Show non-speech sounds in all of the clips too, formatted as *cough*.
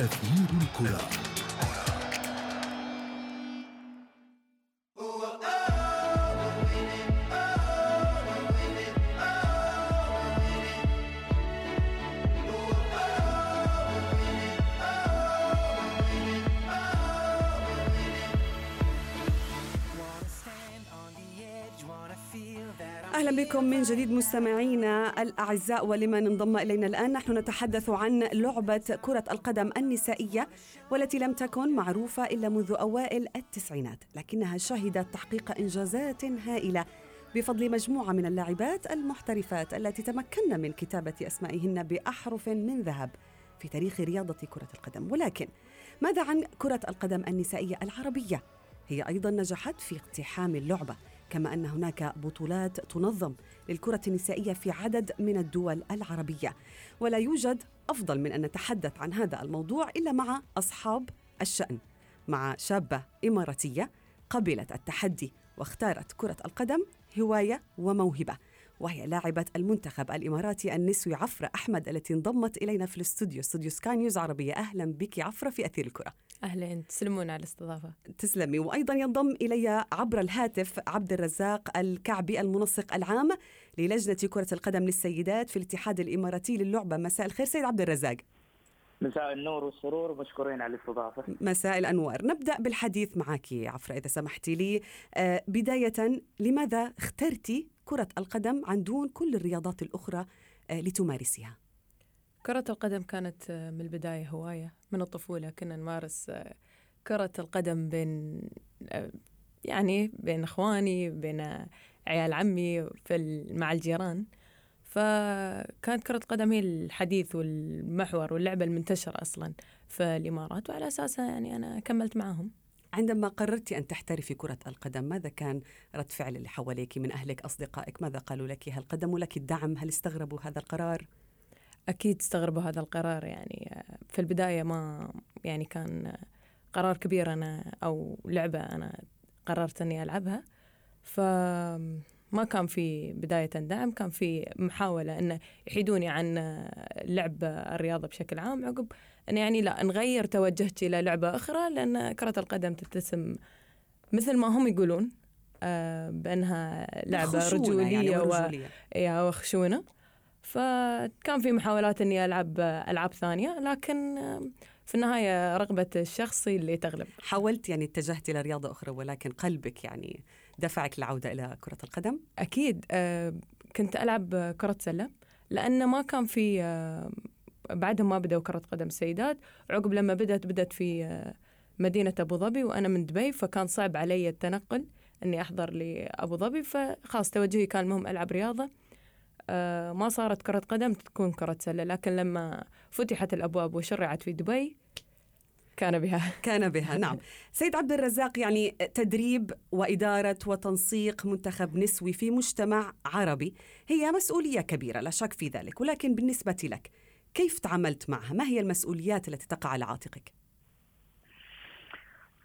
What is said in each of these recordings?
أثير الكرة. جديد مستمعينا الأعزاء ولمن انضم إلينا الآن. نحن نتحدث عن لعبة كرة القدم النسائية والتي لم تكن معروفة إلا منذ أوائل التسعينات لكنها شهدت تحقيق إنجازات هائلة بفضل مجموعة من اللاعبات المحترفات التي تمكن من كتابة أسمائهن بأحرف من ذهب في تاريخ رياضة كرة القدم. ولكن ماذا عن كرة القدم النسائية العربية؟ هي أيضا نجحت في اقتحام اللعبة. كما أن هناك بطولات تنظم للكرة النسائية في عدد من الدول العربية. ولا يوجد أفضل من أن نتحدث عن هذا الموضوع إلا مع أصحاب الشأن مع شابة إماراتية قبلت التحدي واختارت كرة القدم هواية وموهبة وهي لاعبة المنتخب الإماراتي النسوي عفرة أحمد التي انضمت إلينا في الاستوديو استوديو سكاي نيوز عربية. أهلا بك عفرة في أثير الكرة. أهلا تسلمون على الاستضافة. تسلمي. وأيضا ينضم إلي عبر الهاتف عبد الرزاق الكعبي المنسق العام للجنة كرة القدم للسيدات في الاتحاد الإماراتي للعبة. مساء الخير سيد عبد الرزاق. مساء النور والسرور ومشكورين على الاستضافة. مساء الأنوار. نبدأ بالحديث معك عفرة إذا سمحتي لي. آه، بداية لماذا اخترتي كرة القدم عن دون كل الرياضات الأخرى آه، لتمارسها؟ كرة القدم كانت آه، من البداية هواية من الطفولة كنا نمارس كرة القدم بين يعني بين إخواني بين عيال عمي في مع الجيران. فكانت كرة القدم هي الحديث والمحور واللعبة المنتشرة أصلا في الإمارات وعلى أساسها يعني أنا كملت معهم عندما قررت أن تحترفي كرة القدم ماذا كان رد فعل اللي حواليك من أهلك أصدقائك؟ ماذا قالوا لك؟ هل قدموا لك الدعم؟ هل استغربوا هذا القرار؟ أكيد استغربوا هذا القرار يعني في البداية ما يعني كان قرار كبير أنا أو لعبة أنا قررت أني ألعبها ف ما كان في بداية دعم كان في محاولة أنه يحيدوني عن لعب الرياضة بشكل عام عقب أن يعني لا نغير توجهت إلى لعبة أخرى لأن كرة القدم تتسم مثل ما هم يقولون آه، بأنها لعبة رجولية, يعني ورجولية. وخشونة فكان في محاولات إني ألعب ألعاب ثانية لكن في النهاية رغبة الشخص اللي تغلب. حاولت يعني اتجهت إلى رياضة أخرى ولكن قلبك يعني دفعك للعودة إلى كرة القدم؟ أكيد آه، كنت ألعب كرة سلة لأنه ما كان في بعدهم ما بدأوا كرة قدم سيدات. عقب لما بدأت بدأت في آه، مدينة أبو ظبي وأنا من دبي فكان صعب علي التنقل أني أحضر لأبو ظبي. فخلاص توجهي كان المهم ألعب رياضة. ما صارت كرة قدم تكون كرة سلة لكن لما فتحت الأبواب وشرعت في دبي كان بها. *laughs* كان بها نعم. سيد عبد الرزاق يعني تدريب وإدارة وتنسيق منتخب نسوي في مجتمع عربي هي مسؤولية كبيرة لا شك في ذلك ولكن بالنسبة لك كيف تعاملت معها؟ ما هي المسؤوليات التي تقع على عاتقك؟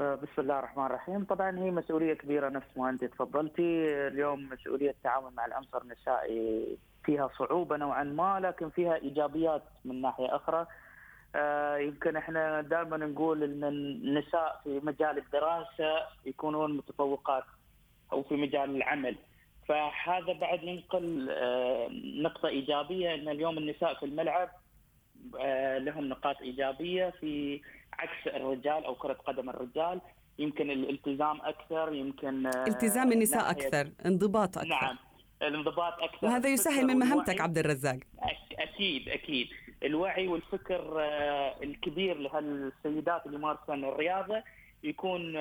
بسم الله الرحمن الرحيم. طبعا هي مسؤولية كبيرة نفس ما أنت تفضلتي. اليوم مسؤولية التعامل مع العنصر النسائي فيها صعوبة نوعا ما لكن فيها إيجابيات من ناحية أخرى. آه يمكن إحنا دائما نقول إن النساء في مجال الدراسة يكونون متفوقات أو في مجال العمل. فهذا بعد ينقل آه نقطة إيجابية. إن اليوم النساء في الملعب آه لهم نقاط إيجابية في عكس الرجال أو كرة قدم الرجال يمكن الالتزام أكثر يمكن آه، التزام النساء أكثر انضباط أكثر. نعم الانضباط أكثر. وهذا يسهل من مهمتك عبد الرزاق. أكيد أكيد. الوعي والفكر آه، الكبير لهالسيدات اللي يمارسون الرياضة يكون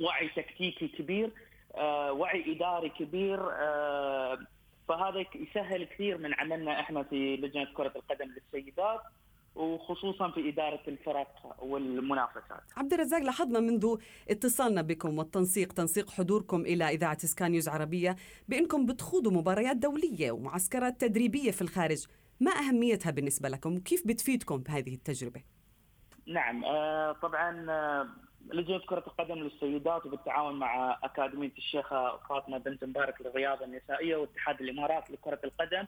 وعي تكتيكي كبير آه، وعي إداري كبير فهذا يسهل كثير من عملنا إحنا في لجنة كرة القدم للسيدات. وخصوصا في إدارة الفرق والمنافسات. عبد الرزاق لاحظنا منذ اتصالنا بكم والتنسيق تنسيق حضوركم إلى إذاعة سكان نيوز عربية بأنكم بتخوضوا مباريات دولية ومعسكرات تدريبية في الخارج، ما أهميتها بالنسبة لكم؟ وكيف بتفيدكم بهذه التجربة؟ نعم آه طبعا آه لجنة كرة القدم للسيدات وبالتعاون مع أكاديمية الشيخة فاطمة بنت مبارك للرياضة النسائية واتحاد الإمارات لكرة القدم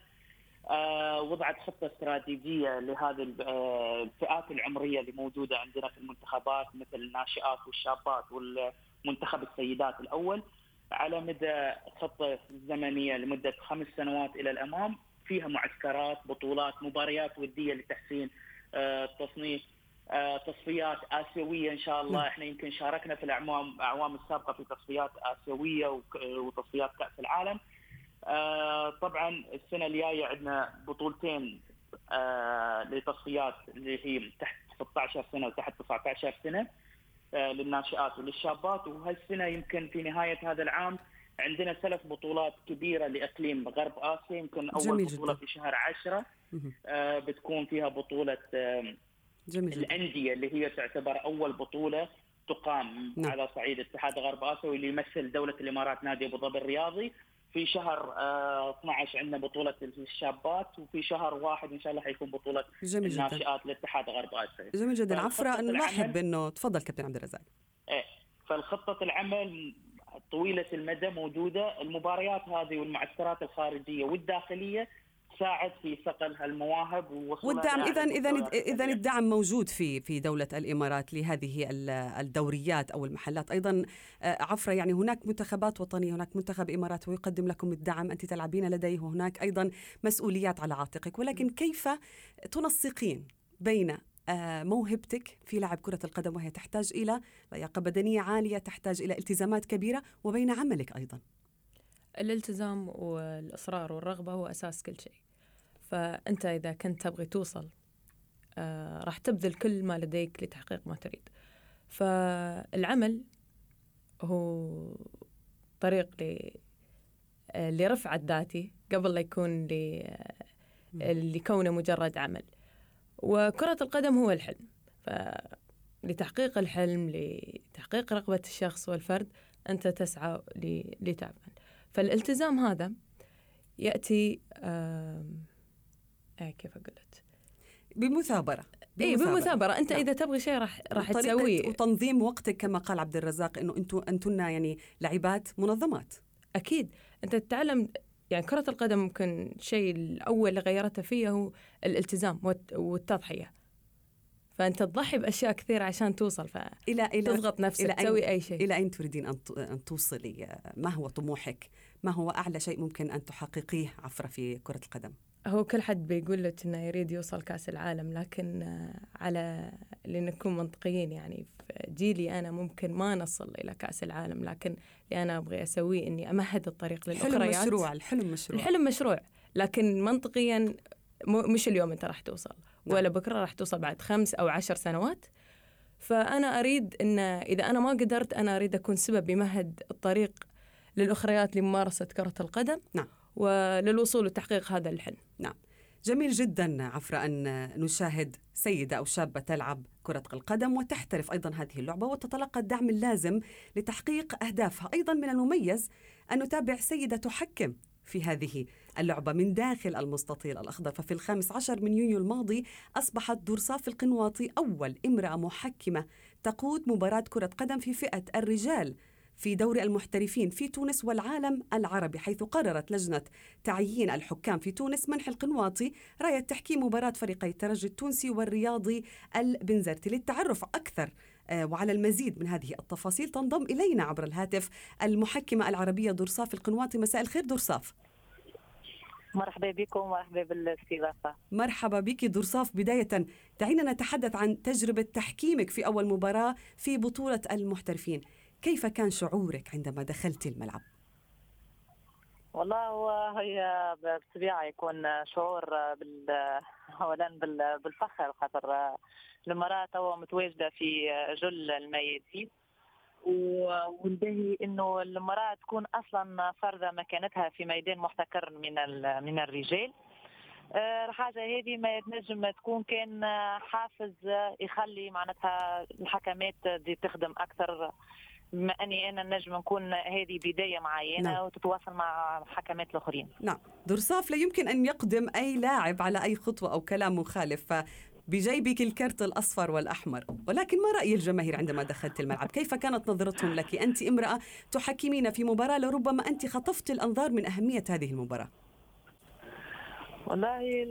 وضعت خطة استراتيجية لهذه آه، الفئات العمرية اللي موجودة عندنا في المنتخبات مثل الناشئات والشابات والمنتخب السيدات الأول على مدى خطة زمنية لمدة خمس سنوات إلى الأمام. فيها معسكرات بطولات مباريات ودية لتحسين التصنيف تصفيات آسيوية إن شاء الله. نعم. إحنا يمكن شاركنا في الاعوام الأعوام السابقة في تصفيات آسيوية وتصفيات كأس العالم. آه، طبعا السنة الجاية عندنا بطولتين آه، لتصفيات اللي هي تحت 16 سنة وتحت 19 سنة آه، للناشئات وللشابات. وهالسنة يمكن في نهاية هذا العام عندنا ثلاث بطولات كبيرة لإقليم غرب آسيا. يمكن أول جميل بطولة جدا. في شهر 10 بتكون فيها بطولة جميل الأندية اللي هي تعتبر أول بطولة تقام نعم. على صعيد اتحاد غرب آسيا واللي يمثل دولة الإمارات نادي أبو ظبي الرياضي. في شهر 12 آه، عندنا بطولة الشابات وفي شهر واحد إن شاء الله حيكون بطولة جميل الناشئات للاتحاد غرب آسيا. جميل جدا. عفرة نلاحظ بأنه تفضل كابتن عبد الرزاق. إيه فالخطة العمل طويلة المدى موجودة المباريات هذه والمعسكرات الخارجية والداخلية تساعد في صقل هالمواهب والدعم اذا اذا اذا الدعم موجود في في دولة الإمارات لهذه الدوريات أو المحلات. أيضا آه، عفره يعني هناك منتخبات وطنية هناك منتخب إمارات ويقدم لكم الدعم. أنت تلعبين لديه وهناك أيضا مسؤوليات على عاتقك. ولكن كيف تنسقين بين آه، موهبتك في لعب كرة القدم؟ وهي تحتاج إلى لياقة بدنية عالية تحتاج إلى التزامات كبيرة وبين عملك أيضا. الالتزام والإصرار والرغبة هو أساس كل شيء. فأنت إذا كنت تبغي توصل آه راح تبذل كل ما لديك لتحقيق ما تريد. فالعمل هو طريق ل آه، لرفع الذاتي قبل لا يكون ل... لكونه مجرد عمل. وكرة القدم هو الحلم. فلتحقيق الحلم لتحقيق رغبة الشخص والفرد أنت تسعى لتعمل. فالالتزام هذا يأتي آه آه كيف أقول لك؟ بمثابرة اي بمثابرة أنت نعم. إذا تبغي شيء راح راح تسويه وتنظيم وقتك كما قال عبد الرزاق إنه أنتم انتن يعني لعبات منظمات أكيد أنت تتعلم يعني كرة القدم ممكن الشيء الأول اللي غيرته فيه هو الالتزام والتضحية فأنت تضحي بأشياء كثيرة عشان توصل ف إلى إلى تضغط نفسك إلى تسوي أي شيء إلى أين تريدين أن أن توصلي؟ ما هو طموحك؟ ما هو أعلى شيء ممكن أن تحققيه عفرة في كرة القدم؟ هو كل حد بيقول لك إنه يريد يوصل كأس العالم لكن على لنكون منطقيين يعني في جيلي أنا ممكن ما نصل إلى كأس العالم لكن اللي أنا أبغي أسويه إني أمهد الطريق للأخريات. الحلم مشروع الحلم مشروع. الحلم مشروع لكن منطقيا مش اليوم أنت راح توصل نعم. ولا بكرة راح توصل بعد خمس أو عشر سنوات. فأنا أريد إن إذا أنا ما قدرت أنا أريد أكون سبب بمهد الطريق للأخريات لممارسة كرة القدم. نعم. وللوصول لتحقيق هذا الحلم. نعم. جميل جدا عفرة أن نشاهد سيدة أو شابة تلعب كرة القدم وتحترف أيضا هذه اللعبة وتتلقى الدعم اللازم لتحقيق أهدافها. أيضا من المميز أن نتابع سيدة تحكم في هذه اللعبة من داخل المستطيل الأخضر. ففي الخامس عشر من يونيو الماضي أصبحت درصاف القنواطي أول امرأة محكمة تقود مباراة كرة قدم في فئة الرجال في دوري المحترفين في تونس والعالم العربي حيث قررت لجنة تعيين الحكام في تونس منح القنواطي. راية تحكيم مباراة فريقي الترجي التونسي والرياضي البنزرتي للتعرف أكثر آه، وعلى المزيد من هذه التفاصيل تنضم إلينا عبر الهاتف المحكمة العربية درصاف القنواطي. مساء الخير درصاف مرحبا بكم ومرحبا بالاستضافة. مرحبا بك درصاف بداية دعينا نتحدث عن تجربة تحكيمك في أول مباراة في بطولة المحترفين. كيف كان شعورك عندما دخلت الملعب؟ والله هي بالطبيعة يكون شعور بال اولا بالفخر خاطر المرأة توا متواجدة في جل الميادين والباهي إنه المرأة تكون أصلا فرضه مكانتها في ميدان محتكر من من الرجال الحاجة هذه ما تنجم تكون كان حافز يخلي معناتها الحكمات دي تخدم أكثر بما أني أنا نجم نكون هذه بداية معينة نعم. وتتواصل مع حكمات الآخرين. نعم، درصاف لا يمكن أن يقدم أي لاعب على أي خطوة أو كلام مخالف بجيبك الكرت الأصفر والأحمر، ولكن ما رأي الجماهير عندما دخلت الملعب؟ كيف كانت نظرتهم لك؟ أنت امرأة تحكمين في مباراة لربما أنت خطفت الأنظار من أهمية هذه المباراة. والله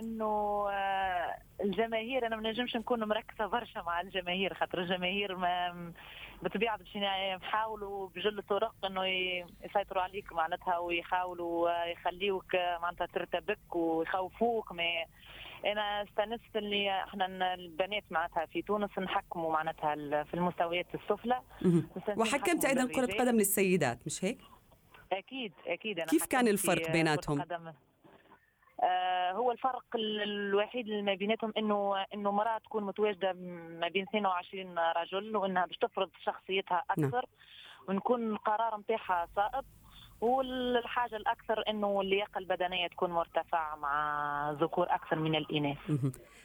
إنه آه، الجماهير أنا ما نجمش نكون مركزة برشا مع الجماهير خاطر الجماهير ما بطبيعة باش يحاولوا بجل الطرق إنه يسيطروا عليك معناتها ويحاولوا آه، يخليوك آه، معناتها ترتبك ويخوفوك. ما أنا استانست اللي إحنا البنات معناتها في تونس نحكموا معناتها في المستويات السفلى. وحكمت أيضا كرة قدم للسيدات مش هيك؟ أكيد أكيد. أنا كيف كان الفرق بيناتهم؟ آه هو الفرق الوحيد ما بيناتهم انه إنه مرأة تكون متواجدة ما بين 22 رجل وإنها باش تفرض شخصيتها نعم. أكثر. ونكون القرار نتاعها صائب والحاجة الأكثر إنه اللياقة البدنية تكون مرتفعة مع ذكور أكثر من الإناث.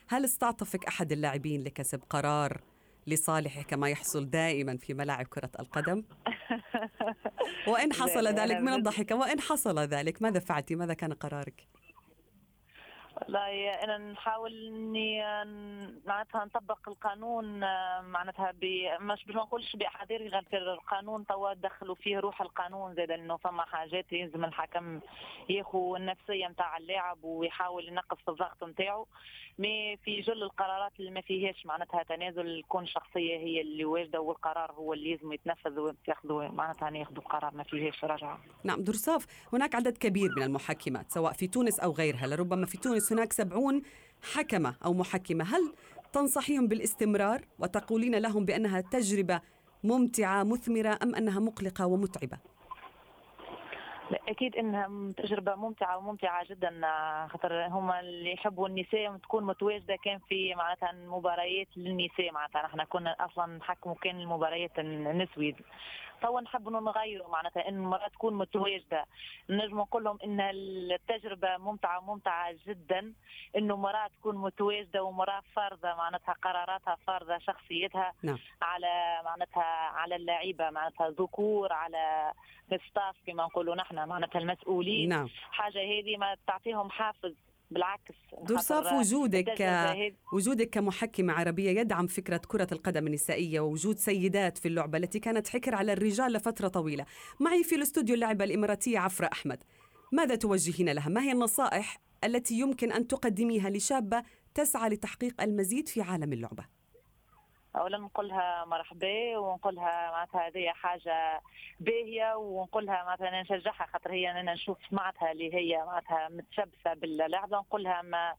هل استعطفك أحد اللاعبين لكسب قرار لصالحه كما يحصل دائما في ملاعب كرة القدم؟ *laughs* وإن حصل ذلك من الضحك وإن حصل ذلك ماذا فعلتي ماذا كان قرارك والله إنا نحاول إني معناتها نطبق القانون معناتها ب... مش باش ما نقولش بأحاذير غير القانون توا دخلوا فيه روح القانون زاد إنه فما حاجات يلزم الحكم ياخذ النفسية نتاع اللاعب ويحاول ينقص الضغط نتاعو مي في جل القرارات اللي ما فيهاش معناتها تنازل تكون شخصية هي اللي واجدة والقرار هو اللي لازم يتنفذ وياخذوا معناتها ياخذوا قرار ما فيهاش رجعة. نعم درصاف هناك عدد كبير من المحكمات سواء في تونس أو غيرها لربما في تونس هناك سبعون حكمة أو محكمة هل تنصحيهم بالاستمرار وتقولين لهم بأنها تجربة ممتعة مثمرة أم أنها مقلقة ومتعبة؟ أكيد انها تجربة ممتعة وممتعة جدا خاطر هم اللي يحبوا النساء تكون متواجدة كان في معناتها مباريات للنساء معناتها. نحن كنا أصلا نحكموا كان المباريات النسوي توا نحب نغيروا معناتها إن المراه تكون متواجدة. نجم نقول لهم إن التجربة ممتعة ممتعه جدا إنه مراه تكون متواجدة ومراه فارضة معناتها قراراتها فارضة شخصيتها نعم. على معناتها على اللعيبة معناتها ذكور على الستاف كما نقولوا نحن. معناتها المسؤولين نعم. حاجة هذه ما تعطيهم حافز بالعكس درصاف وجودك وجودك كمحكمة عربية يدعم فكرة كرة القدم النسائية ووجود سيدات في اللعبة التي كانت حكر على الرجال لفترة طويلة معي في الاستوديو اللاعبة الإماراتية عفرة أحمد ماذا توجهين لها؟ ما هي النصائح التي يمكن أن تقدميها لشابة تسعى لتحقيق المزيد في عالم اللعبة؟ اولا نقولها مرحبا ونقولها معناتها هذه حاجة باهية ونقولها معناتها نشجعها خاطر هي أنا نشوف معناتها اللي هي معناتها متشبثة باللعبة نقولها ما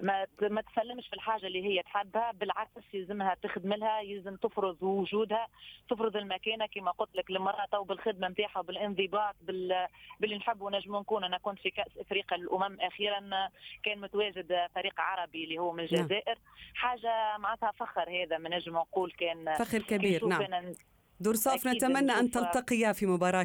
ما ما تسلمش في الحاجة اللي هي تحبها بالعكس يلزمها تخدم لها يلزم تفرض وجودها. تفرض المكانه كما قلت لك المراه تو بالخدمه نتاعها بالانضباط بال... باللي نحب ونجم نكون. أنا كنت في كأس إفريقيا الأمم أخيرا كان متواجد فريق عربي اللي هو من نعم. الجزائر. حاجة معناتها فخر هذا ما نجم نقول كان فخر كبير نعم. دورصاف نتمنى أن تلتقيا في مباراة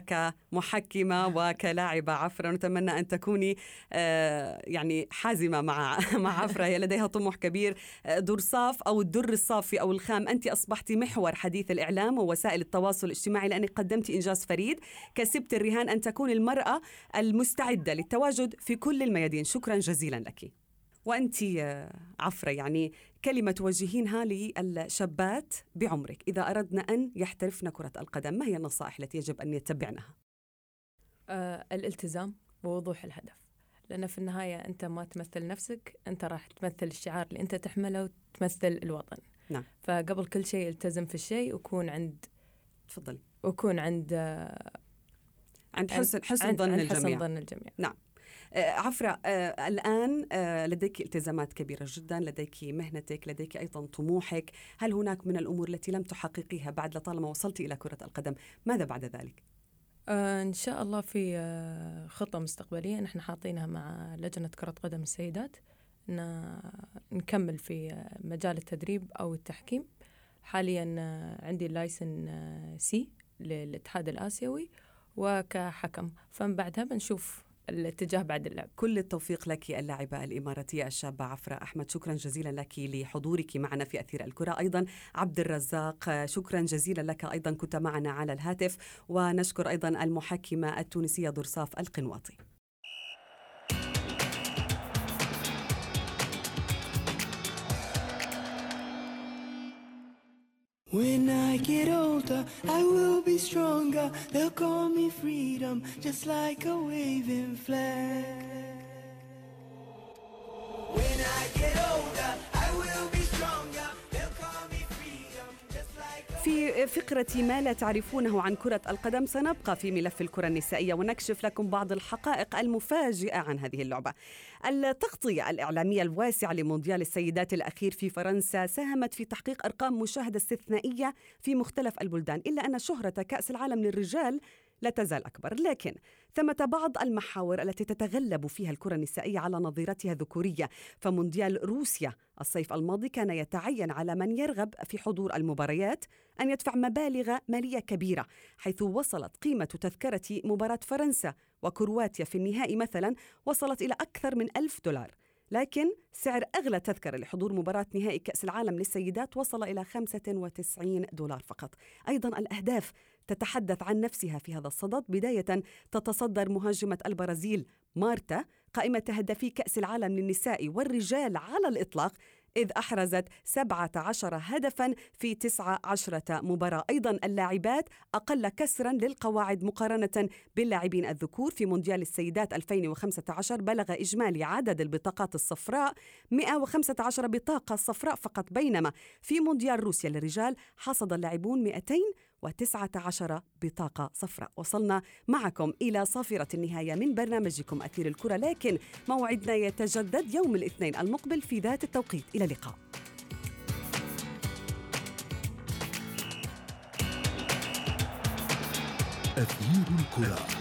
كمحكمة *laughs* وكلاعبة عفرة. نتمنى أن تكوني آه، يعني حازمة مع *laughs* مع عفرة. هي لديها طموح كبير. آه، دورصاف أو الدر الصافي أو الخام. أنت أصبحت محور حديث الإعلام ووسائل التواصل الاجتماعي لأنك قدمت إنجاز فريد. كسبت الرهان أن تكون المرأة المستعدة للتواجد في كل الميادين. شكرا جزيلا لك. وأنت آه، عفرة يعني كلمة توجهينها للشابات بعمرك إذا أردنا أن يحترفن كرة القدم ما هي النصائح التي يجب أن يتبعنها؟ آه الالتزام ووضوح الهدف لأن في النهاية أنت ما تمثل نفسك أنت راح تمثل الشعار اللي أنت تحمله وتمثل الوطن. نعم. فقبل كل شيء التزم في الشيء وكون عند تفضلي. وكون عند عند حسن حسن ظن الجميع. حسن ظن الجميع. نعم. آه، عفرة آه، الآن آه، لديك التزامات كبيرة جدا لديك مهنتك لديك أيضا طموحك. هل هناك من الأمور التي لم تحققيها بعد لطالما وصلت إلى كرة القدم ماذا بعد ذلك؟ إن شاء الله في خطة مستقبلية. نحن حاطينها مع لجنة كرة قدم السيدات. أن نكمل في مجال التدريب أو التحكيم. حاليا عندي اللايسن سي للاتحاد الآسيوي وكحكم. فمن بعدها بنشوف الاتجاه بعد اللعب كل التوفيق لك اللاعبة الإماراتية الشابة عفرة أحمد. شكرا جزيلا لك لحضورك معنا في أثير الكرة. أيضا عبد الرزاق شكرا جزيلا لك. أيضا كنت معنا على الهاتف. ونشكر أيضا المحكمة التونسية درصاف القنواطي. When I get older, I will be stronger. They'll call me freedom, just like a waving flag. في فقرة ما لا تعرفونه عن كرة القدم سنبقى في ملف الكرة النسائية ونكشف لكم بعض الحقائق المفاجئة عن هذه اللعبة. التغطية الإعلامية الواسعة لمونديال السيدات الأخير في فرنسا ساهمت في تحقيق أرقام مشاهدة استثنائية في مختلف البلدان، إلا أن شهرة كأس العالم للرجال لا تزال أكبر. لكن ثمة بعض المحاور التي تتغلب فيها الكرة النسائية على نظيرتها الذكورية فمونديال روسيا الصيف الماضي كان يتعين على من يرغب في حضور المباريات أن يدفع مبالغ مالية كبيرة حيث وصلت قيمة تذكرة مباراة فرنسا وكرواتيا في النهائي مثلا وصلت إلى أكثر من ألف دولار. لكن سعر أغلى تذكرة لحضور مباراة نهائي كأس العالم للسيدات وصل إلى 95 دولار فقط. أيضا الأهداف تتحدث عن نفسها في هذا الصدد. بداية تتصدر مهاجمة البرازيل مارتا قائمة هدافي كأس العالم للنساء والرجال على الإطلاق إذ أحرزت 17 هدفا في 19 مباراة. أيضا اللاعبات أقل كسرا للقواعد مقارنة باللاعبين الذكور في مونديال السيدات 2015 بلغ إجمالي عدد البطاقات الصفراء 115 بطاقة صفراء فقط. بينما في مونديال روسيا للرجال حصد اللاعبون 200 وتسعة عشر بطاقة صفراء. وصلنا معكم إلى صافرة النهاية من برنامجكم أثير الكرة لكن موعدنا يتجدد يوم الاثنين المقبل في ذات التوقيت. إلى اللقاء. أثير الكرة.